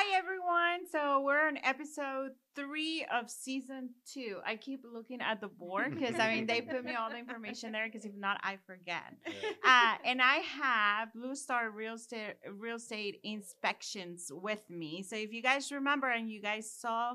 Hi, everyone. So we're on episode three of season two. I keep looking at the board because I mean they put me all the information there because if not, I forget. Uh, and I have Blue Star Real Estate Real Estate Inspections with me. So if you guys remember and you guys saw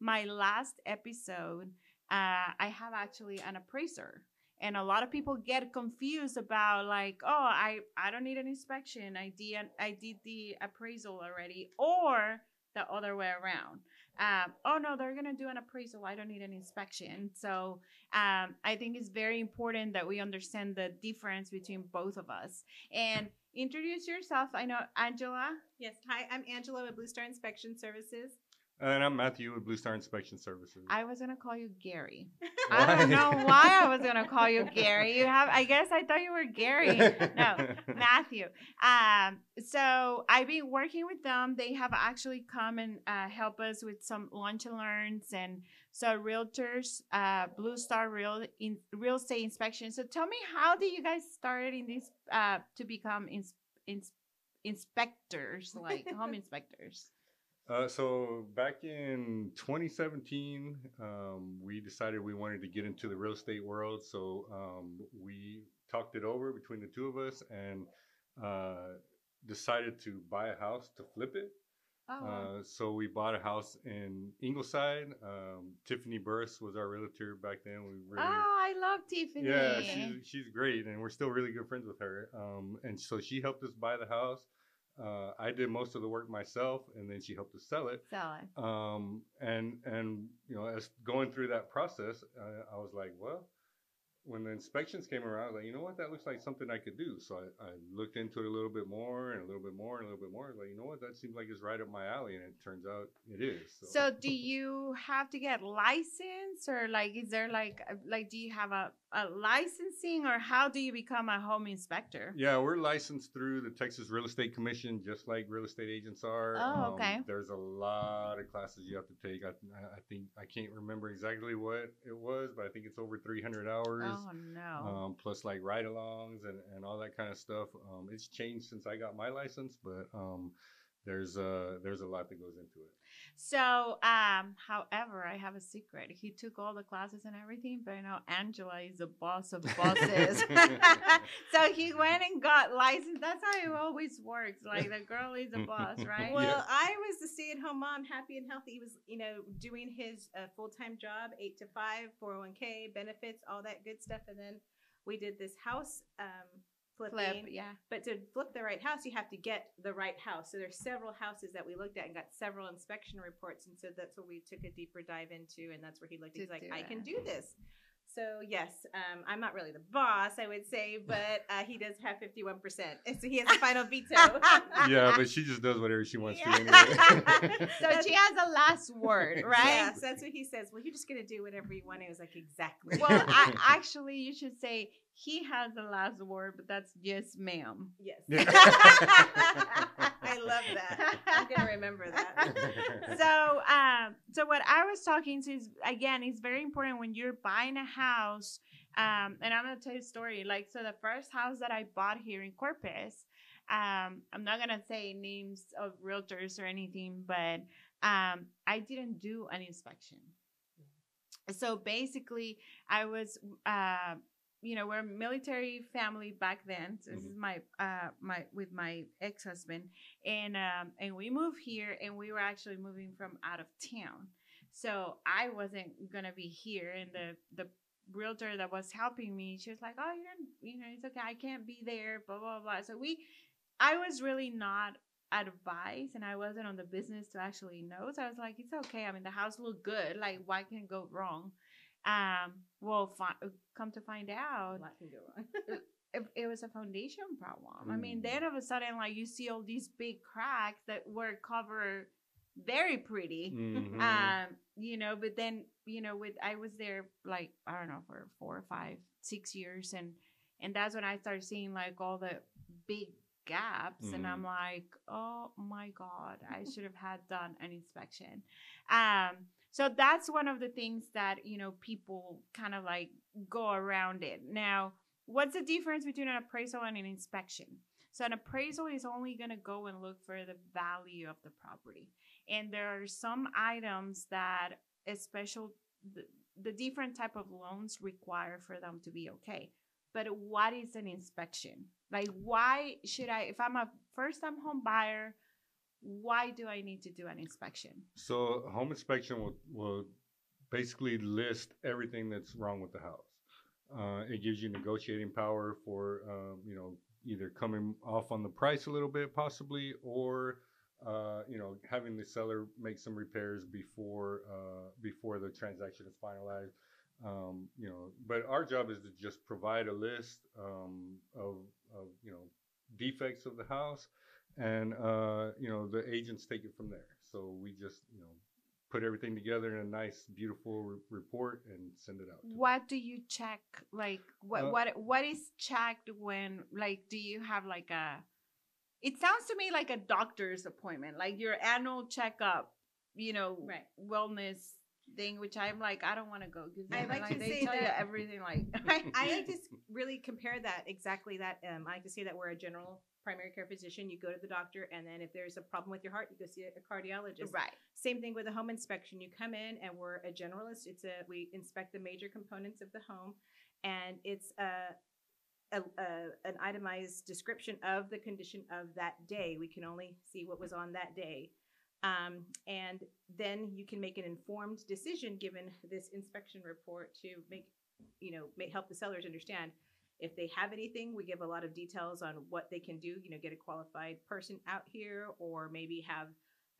my last episode, uh, I have actually an appraiser and a lot of people get confused about like oh i i don't need an inspection. I did i did the appraisal already or the other way around. Um, oh no they're gonna do an appraisal. I don't need an inspection. So um, i think it's very important that we understand the difference between both of us. And introduce yourself. I know angela? Yes. Hi, I'm Angela with Blue Star Inspection Services. And I'm Matthew with Blue Star Inspection Services. i was gonna call you gary I don't know why I was gonna call you Gary. You have, I guess, I thought you were Gary. No, Matthew. Um, so I've been working with them. They have actually come and uh, help us with some lunch and learns, and so realtors, uh, Blue Star Real in Real Estate Inspection. So tell me, how did you guys started in this uh, to become ins- ins- inspectors, like home inspectors? Uh, so back in 2017, um, we decided we wanted to get into the real estate world. So um, we talked it over between the two of us and uh, decided to buy a house to flip it. Oh. Uh, so we bought a house in Ingleside. Um, Tiffany Burris was our realtor back then. We really, oh, I love Tiffany. yeah, she's she's great, and we're still really good friends with her. Um, and so she helped us buy the house. Uh, I did most of the work myself, and then she helped to sell it. Sell it. Um, and and you know, as going through that process, I, I was like, well, when the inspections came around, I was like, you know what, that looks like something I could do. So I, I looked into it a little bit more, and a little bit more, and a little bit more. I was like, you know what, that seems like it's right up my alley, and it turns out it is. So do you have to get license or like is there like like do you have a, a licensing or how do you become a home inspector? Yeah, we're licensed through the Texas Real Estate Commission, just like real estate agents are. Um, Oh, okay. There's a lot of classes you have to take. I, I think I can't remember exactly what it was, but I think it's over 300 hours. Oh no. Um, plus like ride-alongs and, and all that kind of stuff. Um, it's changed since I got my license, but um, there's uh there's a lot that goes into it. So, um, however, I have a secret. He took all the classes and everything, but I know Angela is the boss of bosses. so he went and got licensed. That's how it always works. Like the girl is the boss, right? Well, Yeah. I was the stay-at-home mom, happy and healthy. He was, you know, doing his uh, full-time job, eight to five, 401k, benefits, all that good stuff. And then we did this house um, flipping. Flip, yeah. But to flip the right house, you have to get the right house. So there's several houses that we looked at and got several inspection reports, and so that's what we took a deeper dive into, and that's where he looked. To He's like, do I can do this. So yes, um, I'm not really the boss, I would say, but uh, he does have 51 percent, and so he has the final veto. yeah, but she just does whatever she wants Yeah. to anyway. So she has the last word, right? Yes, that's what he says. Well, you're just gonna do whatever you want. I was like, exactly. Well, I, actually, you should say he has the last word, but that's just ma'am. yes. I love that. I'm gonna remember that. so um so what i was talking to is again it's very important when you're buying a house um and i'm gonna tell you a story like so the first house that i bought here in corpus um i'm not gonna say names of realtors or anything but um i didn't do an inspection so basically i was uh you know we're a military family back then. So this is my uh my with my ex-husband. And um and we moved here and we were actually moving from out of town. So i wasn't gonna be here. And the the realtor that was helping me she was like oh you don't you know it's okay. I can't be there blah blah blah. So we i was really not advised and i wasn't on the business to actually know. So i was like it's okay. I mean the house looked good. Like why can it go wrong um well fi- come to find A out lot can go wrong. it, it was a foundation problem. I mean, Mm. then all of a sudden, like you see all these big cracks that were covered very pretty. Mhm. Um, you know, but then, you know, with I was there like, I don't know, for four or five, six years and and that's when I started seeing like all the big gaps and I'm like, oh my God, I should have had done an inspection. Um, so that's one of the things that, you know, people kind of like go around it. Now, what's the difference between an appraisal and an inspection? So an appraisal is only going to go and look for the value of the property. And there are some items that a special the, the different type of loans require for them to be okay. But what is an inspection? Like why should I if I'm a first time home buyer, why do I need to do an inspection? So home inspection will, will basically list everything that's wrong with the house. Uh, it gives you negotiating power for, um, you know, either coming off on the price a little bit possibly, or, uh, you know, having the seller make some repairs before, uh, before the transaction is finalized. Um, you know, but our job is to just provide a list, um, of, of, you know, defects of the house and uh, you know the agents take it from there. So we just you know put everything together in a nice, beautiful re- report and send it out. to them. What do you check? Like what Uh, what what is checked when like do you have like a it sounds to me like a doctor's appointment, like your annual checkup, you know, Right. wellness thing, which I'm like, I don't want to go because I like to they say tell you everything like I like to really compare that exactly that. Um, I like to say that we're a general primary care physician. You go to the doctor, and then if there's a problem with your heart, you go see a cardiologist. right. Same thing with a home inspection. You come in, and we're a generalist. It's a we inspect the major components of the home, and it's a, a, a an itemized description of the condition of that day. We can only see what was on that day. Um, and then you can make an informed decision given this inspection report to make, you know, may help the sellers understand if they have anything. We give a lot of details on what they can do. You know, get a qualified person out here, or maybe have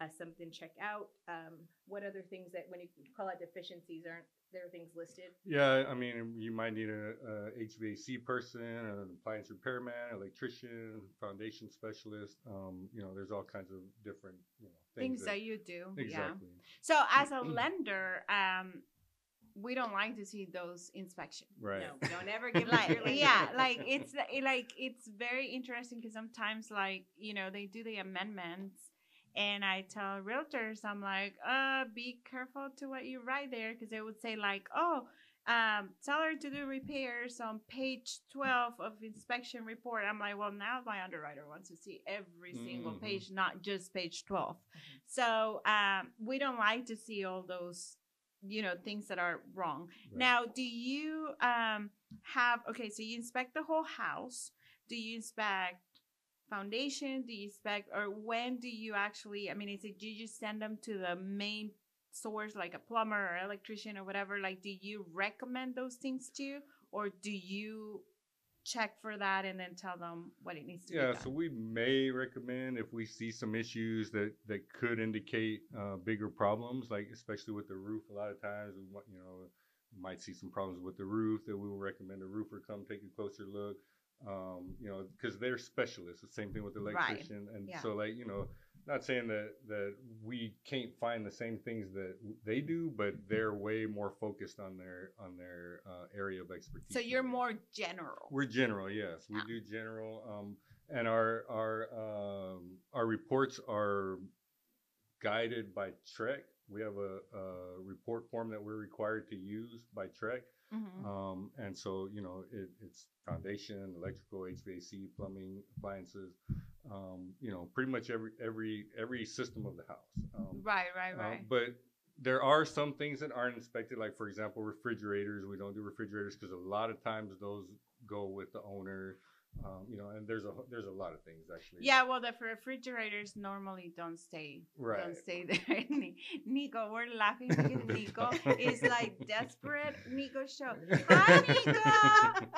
uh, something check out. Um, what other things that when you call out deficiencies aren't there things listed? Yeah, I mean you might need a, a HVAC person, an appliance repairman, electrician, foundation specialist. Um, you know, there's all kinds of different you know Things that you do. Yeah. exactly. So as a lender, um we don't like to see those inspections. Right. No, don't ever give like yeah like it's it, like it's very interesting because sometimes like you know they do the amendments and i tell realtors i'm like uh be careful to what you write there because they would say like oh um seller to do repairs on page 12 of inspection report i'm like well now my underwriter wants to see every single Mhm. page not just page 12 so um we don't like to see all those you know things that are wrong Right. now, do you um have okay? So you inspect the whole house. Do you inspect foundation? Do you inspect or when do you actually? I mean, is it do you just send them to the main source like a plumber or electrician or whatever? Like, do you recommend those things to or do you check for that and then tell them what it needs to Yeah, be done? so we may recommend if we see some issues that that could indicate uh, bigger problems, like especially with the roof. A lot of times, we you know, might see some problems with the roof that we will recommend a roofer come take a closer look. Um, you know, because they're specialists. The same thing with the Right. electrician, and Yeah. so like you know, not saying that that we can't find the same things that they do, but they're way more focused on their on their uh, area of expertise. so you're more general. We're general, yes. We do general, um, and our our um, our reports are guided by TREC. We have a, a report form that we're required to use by TREC, Mhm. um, and so you know it, it's foundation, electrical, HVAC, plumbing, appliances. Um, you know, pretty much every every every system of the house. Um, Right, right, uh, right. but there are some things that aren't inspected, like for example, refrigerators. We don't do refrigerators because a lot of times those go with the owner. Um, you know, and there's a there's a lot of things actually. Yeah, well, the refrigerators normally don't stay Right. don't stay there. Nico, we're laughing because Nico is like desperate. Nico show. Hi, Nico.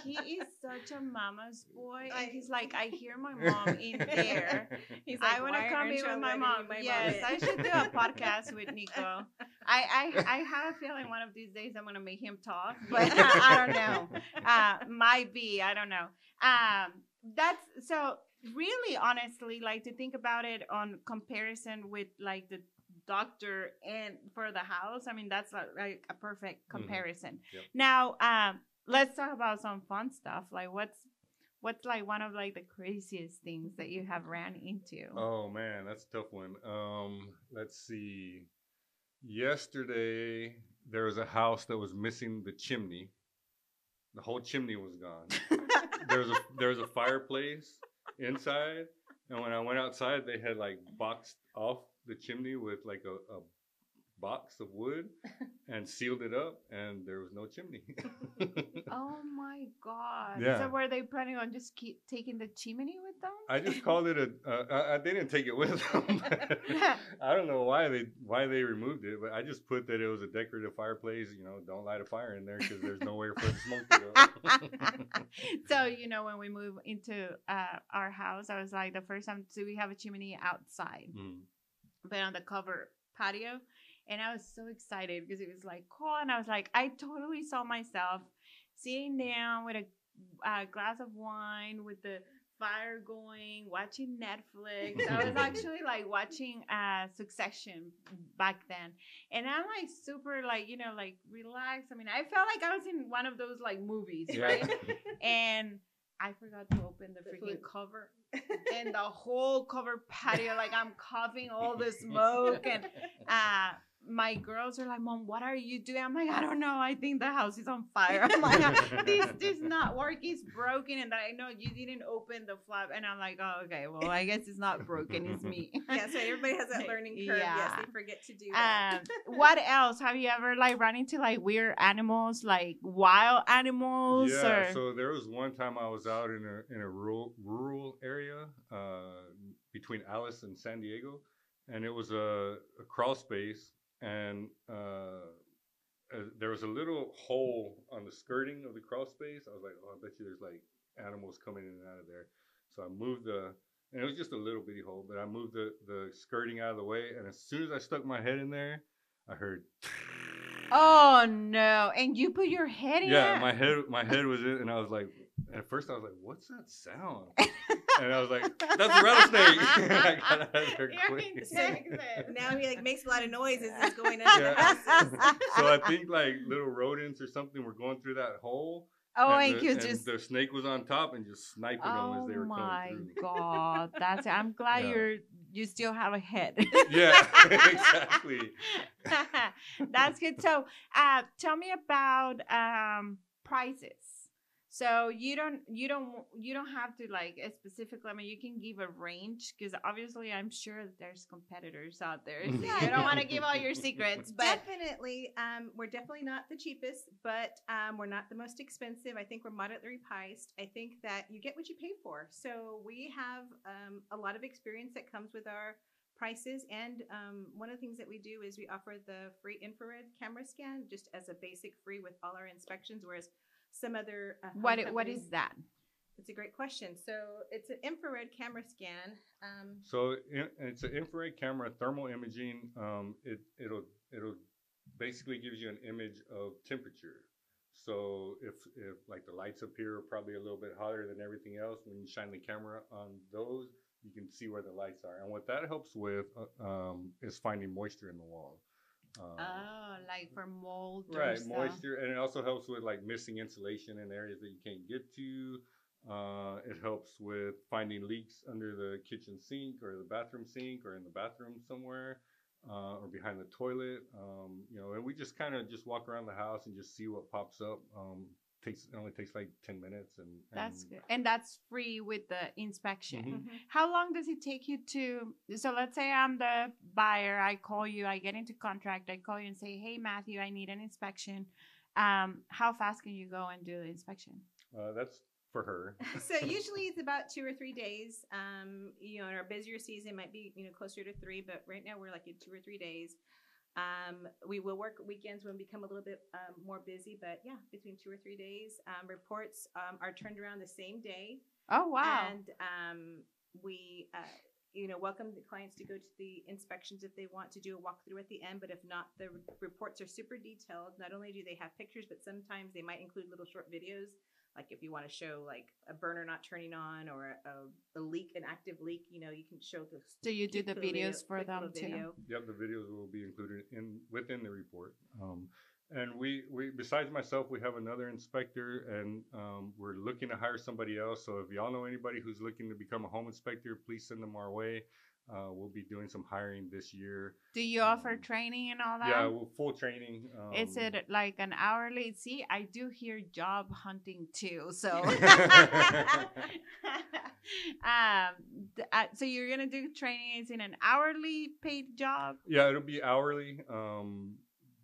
He is such a mama's boy, and I- he's like, I hear my mom in there. He's like, I want to come aren't be you with my mom. my yes, in?" I should do a podcast with Nico. I, I I have a feeling one of these days I'm gonna make him talk, but I don't know. Uh, might be. I don't know. Um, that's so really honestly, like to think about it on comparison with like the doctor and for the house. I mean, that's a, like a perfect Mhm. comparison. Yep. Now, um, let's talk about some fun stuff. Like, what's what's like one of like the craziest things that you have ran into? Oh man, that's a tough one. Um, let's see. Yesterday there was a house that was missing the chimney. The whole chimney was gone. there was a there was a fireplace inside. And when I went outside, they had like boxed off the chimney with like a, a box of wood and sealed it up, and there was no chimney. Oh my god! Yeah. So were they planning on just keep taking the chimney with them? I just called it a. Uh, I, I didn't take it with them. I don't know why they why they removed it, but I just put that it was a decorative fireplace. You know, don't light a fire in there because there's nowhere for the smoke to go. so you know when we move into uh, our house, I was like the first time so we have a chimney outside, Mm. but on the cover patio, and I was so excited because it was like cool, and I was like I totally saw myself sitting down with a uh, glass of wine with the fire going, watching Netflix. I was actually like watching uh Succession back then. And I'm like super like, you know, like relaxed. I mean, I felt like I was in one of those like movies, Yeah. right? and I forgot to open the The freaking food. cover. And the whole cover patio, like I'm coughing all the smoke and uh my girls are like, Mom, what are you doing? I'm like, I don't know. I think the house is on fire. I'm like, this does not work. It's broken. And I know you didn't open the flap. And I'm like, oh, okay. Well, I guess it's not broken. It's me. yeah, so everybody has that learning curve. Yes, Yeah. they forget to do that. Um, what else have you ever like run into like weird animals, like wild animals? Yeah, or so there was one time I was out in a in a rural rural area uh, between Alice and San Diego, and it was a, a crawl space, and uh, uh, there was a little hole on the skirting of the crawl space. I was like, oh, I bet you there's like animals coming in and out of there. So I moved the, and it was just a little bitty hole, but I moved the the skirting out of the way, and as soon as I stuck my head in there, I heard. oh no! And you put your head in Yeah, my head my head was in, and I was like, at first I was like, "What's that sound?" And I was like, "That's a rattlesnake." I got out of there quick. now he like makes a lot of noise as he's going under Yeah. So I think like little rodents or something were going through that hole. oh, and, and the, you and just the snake was on top and just sniping them Oh as they were my coming through. Oh my god, that's I'm glad Yeah. you're you still have a head. Yeah, exactly. that's good. So, uh, tell me about um prices. So you don't you don't you don't have to like a specific I mean, you can give a range because obviously I'm sure there's competitors out there. So Yeah, you don't want to give all your secrets, but definitely, um, we're definitely not the cheapest, but um, we're not the most expensive. I think we're moderately priced. I think that you get what you pay for. So we have um, a lot of experience that comes with our prices, and um, one of the things that we do is we offer the free infrared camera scan just as a basic free with all our inspections, whereas some other uh, what i- what companies- is that? It's a great question. So it's an infrared camera scan. Um, So in- it's an infrared camera, thermal imaging. Um, it it'll it'll basically gives you an image of temperature. So if if like the lights up here are probably a little bit hotter than everything else, when you shine the camera on those, you can see where the lights are. And what that helps with uh, um, is finding moisture in the wall. Um, Oh, like for mold, right stuff. moisture and it also helps with like missing insulation in areas that you can't get to uh, it helps with finding leaks under the kitchen sink or the bathroom sink or in the bathroom somewhere uh, or behind the toilet um, you know and we just kind of just walk around the house and just see what pops up um, takes it only takes like 10 minutes and, That's good, and that's free with the inspection. Mhm. mhm. How long does it take you to? So let's say I'm the buyer. I call you. I get into contract. I call you and say, "Hey, Matthew, I need an inspection." Um, how fast can you go and do the inspection? uh, that's for her so usually it's about two or three days. Um, you know, in our busier season might be you know closer to three, but right now we're like in two or three days. Um, we will work weekends when we become a little bit um, more busy, but yeah, between two or three days. Um, reports um, are turned around the same day, Oh wow! and um, we. Uh, you know, welcome the clients to go to the inspections if they want to do a walkthrough at the end. But if not, the reports are super detailed. Not only do they have pictures, but sometimes they might include little short videos like if you want to show like a burner not turning on or a, a leak an active leak you know you can show the so you do quick the little video- videos for them little too. video. Yep, the videos will be included in within the report. Um, And we, we besides myself, we have another inspector, and um, we're looking to hire somebody else. So if y'all know anybody who's looking to become a home inspector, please send them our way. Uh, we'll be doing some hiring this year. Do you offer Um, training and all that? Yeah, well, full training. Um, Is it like an hourly? See, I do hear job hunting too. So, um, th- uh, so you're gonna do training? Is it an hourly paid job? Yeah, it'll be hourly. Um,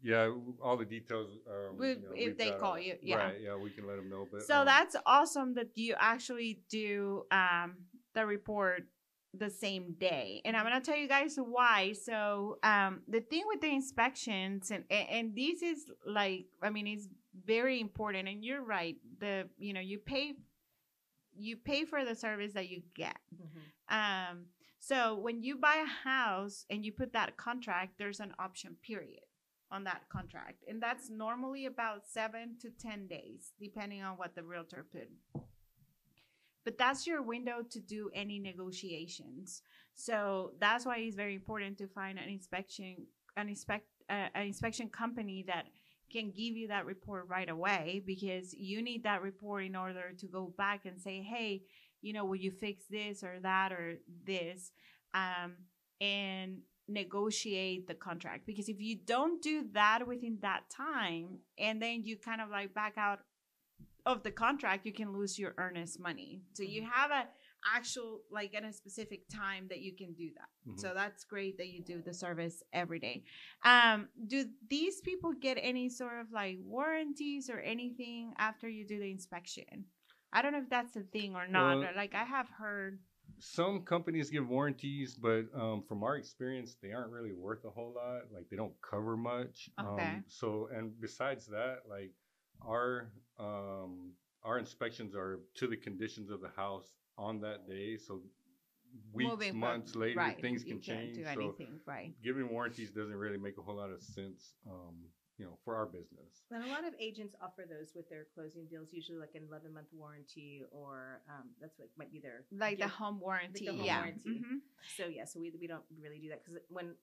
yeah, all the details. Um, With- you know, if they call a- you, yeah. Right. Yeah, we can let them know. But So um, that's awesome that you actually do um, the report the same day. And I'm Mm-hmm. going to tell you guys why. So um, the thing with the inspections, and, and and this is like, I mean, it's very important. And you're right. The you know you pay you pay for the service that you get. Um, so when you buy a house and you put that contract, there's an option period on that contract, and that's normally about seven to ten days, depending on what the realtor put. But that's your window to do any negotiations. So that's why it's very important to find an inspection, an inspect, uh, an inspection company that can give you that report right away because you need that report in order to go back and say, hey, you know, will you fix this or that or this? Um, and negotiate the contract. Because if you don't do that within that time and then you kind of like back out of the contract, you can lose your earnest money. So you have a actual like at a specific time that you can do that. Mhm. So that's great that you do the service every day. Um, do these people get any sort of like warranties or anything after you do the inspection? I don't know if that's a thing or not. Well- but like I have heard. some companies give warranties, but um, from our experience, they aren't really worth a whole lot. Like they don't cover much. Okay. Um, so and besides that, like our um, our inspections are to the conditions of the house on that day. So weeks, moving from- months later, right, things you can can't change. Do So anything, right? giving warranties doesn't really make a whole lot of sense, um, you know, for our business. And a lot of agents offer those with their closing deals, usually like an 11 month warranty, or um, that's what might be their Like the gift. home warranty. home yeah. warranty. Mhm. So yeah, so we, we don't really do that because when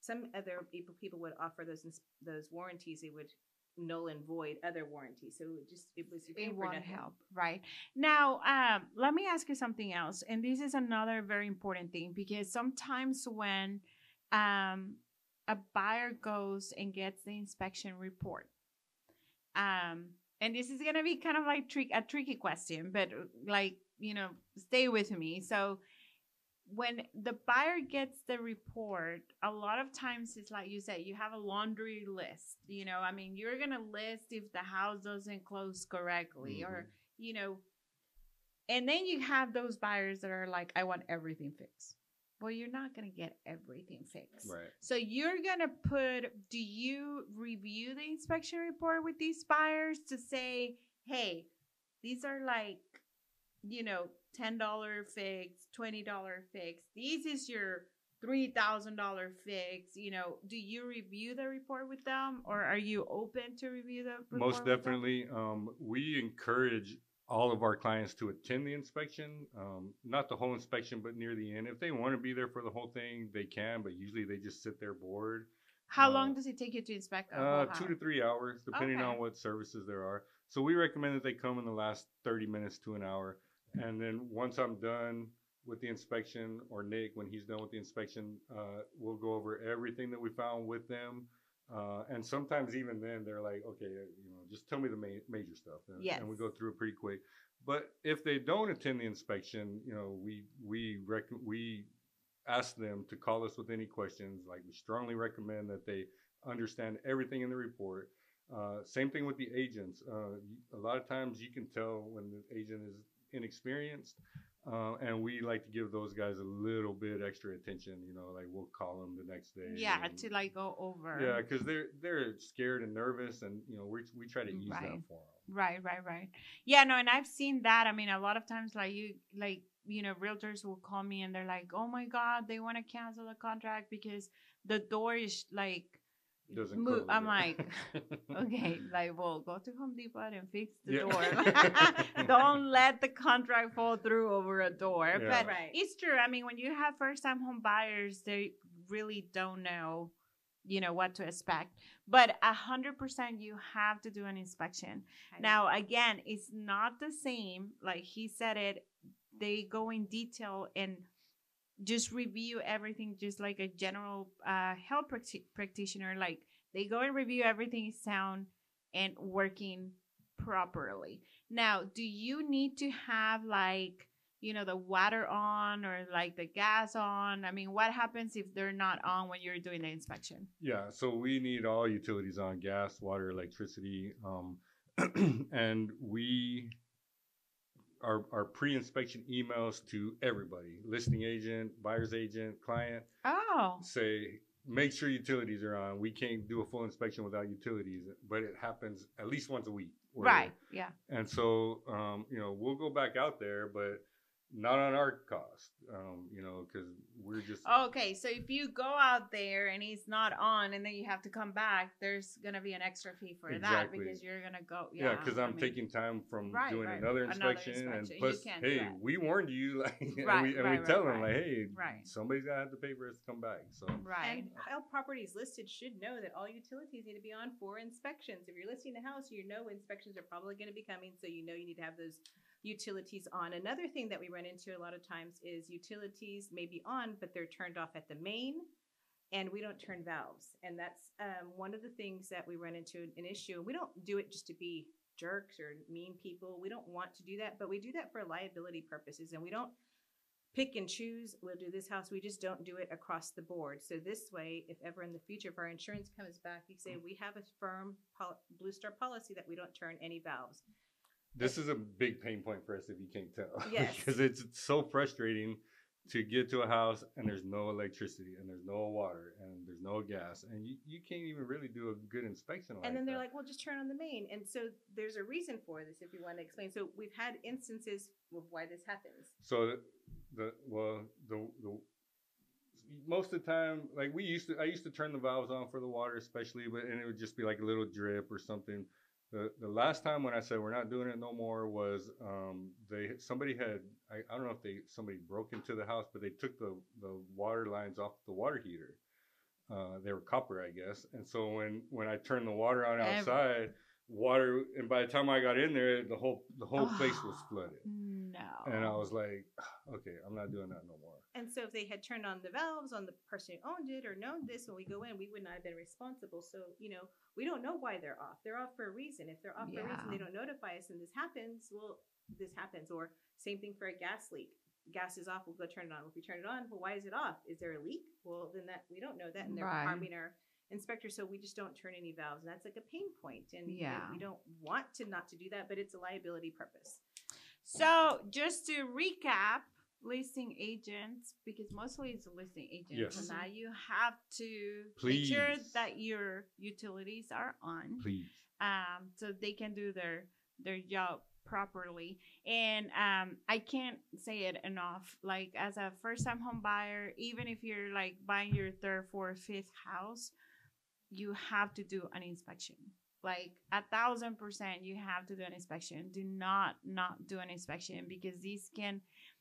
some other people people would offer those ins- those warranties, they would null and void other warranties. So it just it was it won't help right? Now um, let me ask you something else and this is another very important thing because sometimes when um, a buyer goes and gets the inspection report um, and this is gonna be kind of like trick a tricky question but uh, like you know stay with me. So when the buyer gets the report, a lot of times it's like you said, you have a laundry list. You know, I mean, you're gonna list if the house doesn't close correctly, or mm-hmm. you know, and then you have those buyers that are like, I want everything fixed. Well, you're not gonna get everything fixed. Right. So you're gonna put. Do you review the inspection report with these buyers to say, hey, these are like, you know, ten dollar fix, twenty dollar fix. This is your three thousand dollar fix. You know, do you review the report with them, or are you open to review the report? Most definitely. Um, we encourage all of our clients to attend the inspection, um, not the whole inspection, but near the end. If they want to be there for the whole thing, they can, but usually they just sit there bored. How uh, long does it take you to inspect? A Uh, two to three hours, depending Okay. on what services there are. So we recommend that they come in the last 30 minutes to an hour. And then once I'm done with the inspection, or Nick, when he's done with the inspection, uh, we'll go over everything that we found with them. Uh, and sometimes even then they're like, okay, uh, you know, just tell me the ma- major stuff. And, and we go through it pretty quick. But if they don't attend the inspection, you know, we we rec- we ask them to call us with any questions. Like we strongly recommend that they understand everything in the report. Uh, same thing with the agents. Uh, a lot of times you can tell when the agent is inexperienced, uh, and we like to give those guys a little bit extra attention. You know, like we'll call them the next day. Yeah, and- to like go over. yeah, because they're they're scared and nervous, and you know we we try to use Right. that for them. Right, right, right. Yeah, no, and I've seen that. I mean, a lot of times, like you, like you know, realtors will call me and they're like, "Oh my God, they want to cancel the contract because the door is like Doesn't move." I'm yeah. like, okay, like, well, go to Home Depot and fix the Yeah. door. Don't let the contract fall through over a door. Yeah. But Right. it's true. I mean, when you have first-time home buyers, they really don't know you know what to expect but a hundred percent you have to do an inspection Okay. now again it's not the same like he said it they go in detail and just review everything just like a general uh, health practi- practitioner like they go and review everything is sound and working properly. Now do you need to have like you know the water on or like the gas on? I mean what happens if they're not on when you're doing the inspection? Yeah, so we need all utilities on gas, water, electricity, um, and we our our pre-inspection emails to everybody, listing agent, buyer's agent, client, oh say make sure utilities are on. We can't do a full inspection without utilities, but it happens at least once a week. right yeah And so, um, you know, we'll go back out there, but not on our cost, um, you know, because we're just Okay, so if you go out there and he's not on, and then you have to come back, there's gonna be an extra fee for that because you're gonna go. Yeah, because I I'm mean, taking time from Right, doing right. another Another inspection, and inspection. Plus, hey, we warned you, like, and Right, we, and right, we right, tell them, right. like, hey, Right. somebody's gonna have to pay for us to come back. So, right. And all properties listed should know that all utilities need to be on for inspections. If you're listing the house, you know inspections are probably going to be coming, so you know you need to have those utilities on. Another thing that we run into a lot of times is utilities may be on, but they're turned off at the main, and we don't turn valves. And that's um, one of the things that we run into an issue. We don't do it just to be jerks or mean people. We don't want to do that, but we do that for liability purposes, and we don't pick and choose. We'll do this house. We just don't do it across the board. So this way, if ever in the future, if our insurance comes back, you say we have a firm pol- Blue Star policy that we don't turn any valves. This is a big pain point for us if you can't tell. Yes. because it's so frustrating to get to a house and there's no electricity and there's no water and there's no gas and you, you can't even really do a good inspection like and then they're that. like, well, just turn on the main. And so there's a reason for this if you want to explain. So we've had instances of why this happens. So the well the the most of the time like we used to I used to turn the valves on for the water especially but and it would just be like a little drip or something. The the last time when I said we're not doing it no more was um they somebody had I, I don't know if they somebody broke into the house but they took the the water lines off the water heater. Uh, they were copper, I guess. And so when when I turned the water on outside, water and by the time I got in there, the whole the whole place was ah, flooded. No. And I was like, ah, okay, I'm not doing that no more. And so if they had turned on the valves on the person who owned it or known this when we go in, we would not have been responsible. So, you know, we don't know why they're off. They're off for a reason. If they're off for a reason, they don't notify us and this happens, well, this happens. Or same thing for a gas leak. Gas is off, we'll go turn it on. If we turn it on, well, why is it off? Is there a leak? Well, then that we don't know that and they're Right. harming our inspector. So we just don't turn any valves. And that's like a pain point. And you know, Yeah. we don't want to not to do that, but it's a liability purpose. So just to recap, listing agents because mostly it's a listing agent. Yes. So now you have to make sure that your utilities are on. Please. um, so they can do their their job properly. And um, I can't say it enough. Like as a first time home buyer, even if you're like buying your third, fourth, fifth house, you have to do an inspection. Like a thousand percent, you have to do an inspection. Do not not do an inspection because these can.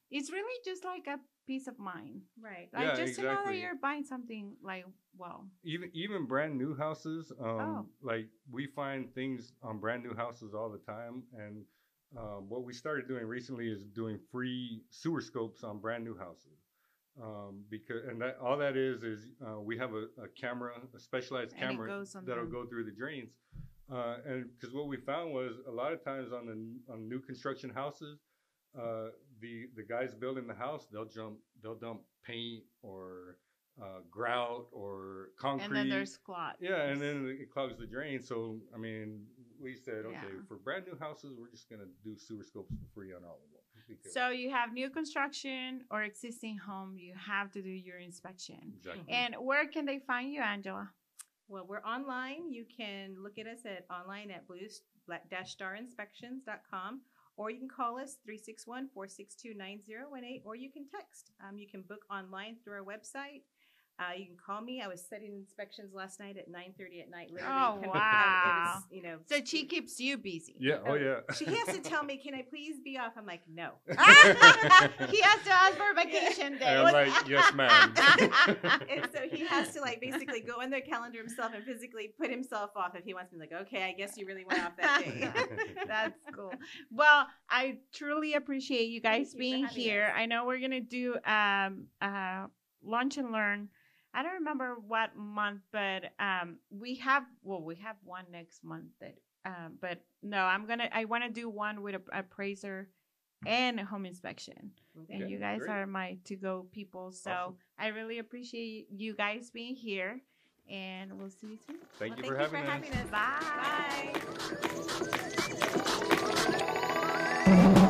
It's really just like a peace of mind. Right. Like Yeah, just to know that you're buying something like well. Even even brand new houses, um, Oh. like we find things on brand new houses all the time. And um, what we started doing recently is doing free sewer scopes on brand new houses. Um, because and that all that is is uh, we have a, a camera, a specialized And camera that'll go through the drains. Uh, and because what we found was a lot of times on the on new construction houses, uh, the the guys building the house they'll jump they'll dump paint or uh, grout or concrete. And then there's clots. yeah, and then it clogs the drain. So I mean, we said okay Yeah. for brand new houses we're just gonna do sewer scopes for free on all of them. Because- So you have new construction or existing home, you have to do your inspection. exactly. And where can they find you, Angela? Well, we're online. You can look at us at online at blue-starinspections.com or you can call us 361-462-9018 or you can text. Um, you can book online through our website. Uh, you can call me. I was setting inspections last night at 9:30 at night. Literally Oh, wow. it was, you know. So she keeps you busy. Yeah. Oh yeah. She has to tell me, "Can I please be off?" I'm like, "No." he has to ask for a vacation day. And I'm like, yes, ma'am. and so he has to like basically go in their calendar himself and physically put himself off if he wants me. Like, okay, I guess you really went off that day. That's cool. Well, I truly appreciate you guys Thank being having here. us. I know we're gonna do um uh lunch and learn. I don't remember what month, but um we have well we have one next month that um but no I'm gonna I want to do one with a appraiser and a home inspection. And you guys great. are my to go people. So Awesome. I really appreciate you guys being here and we'll see you soon. Thank Well, you thank for you having for us. having us. Bye. Bye.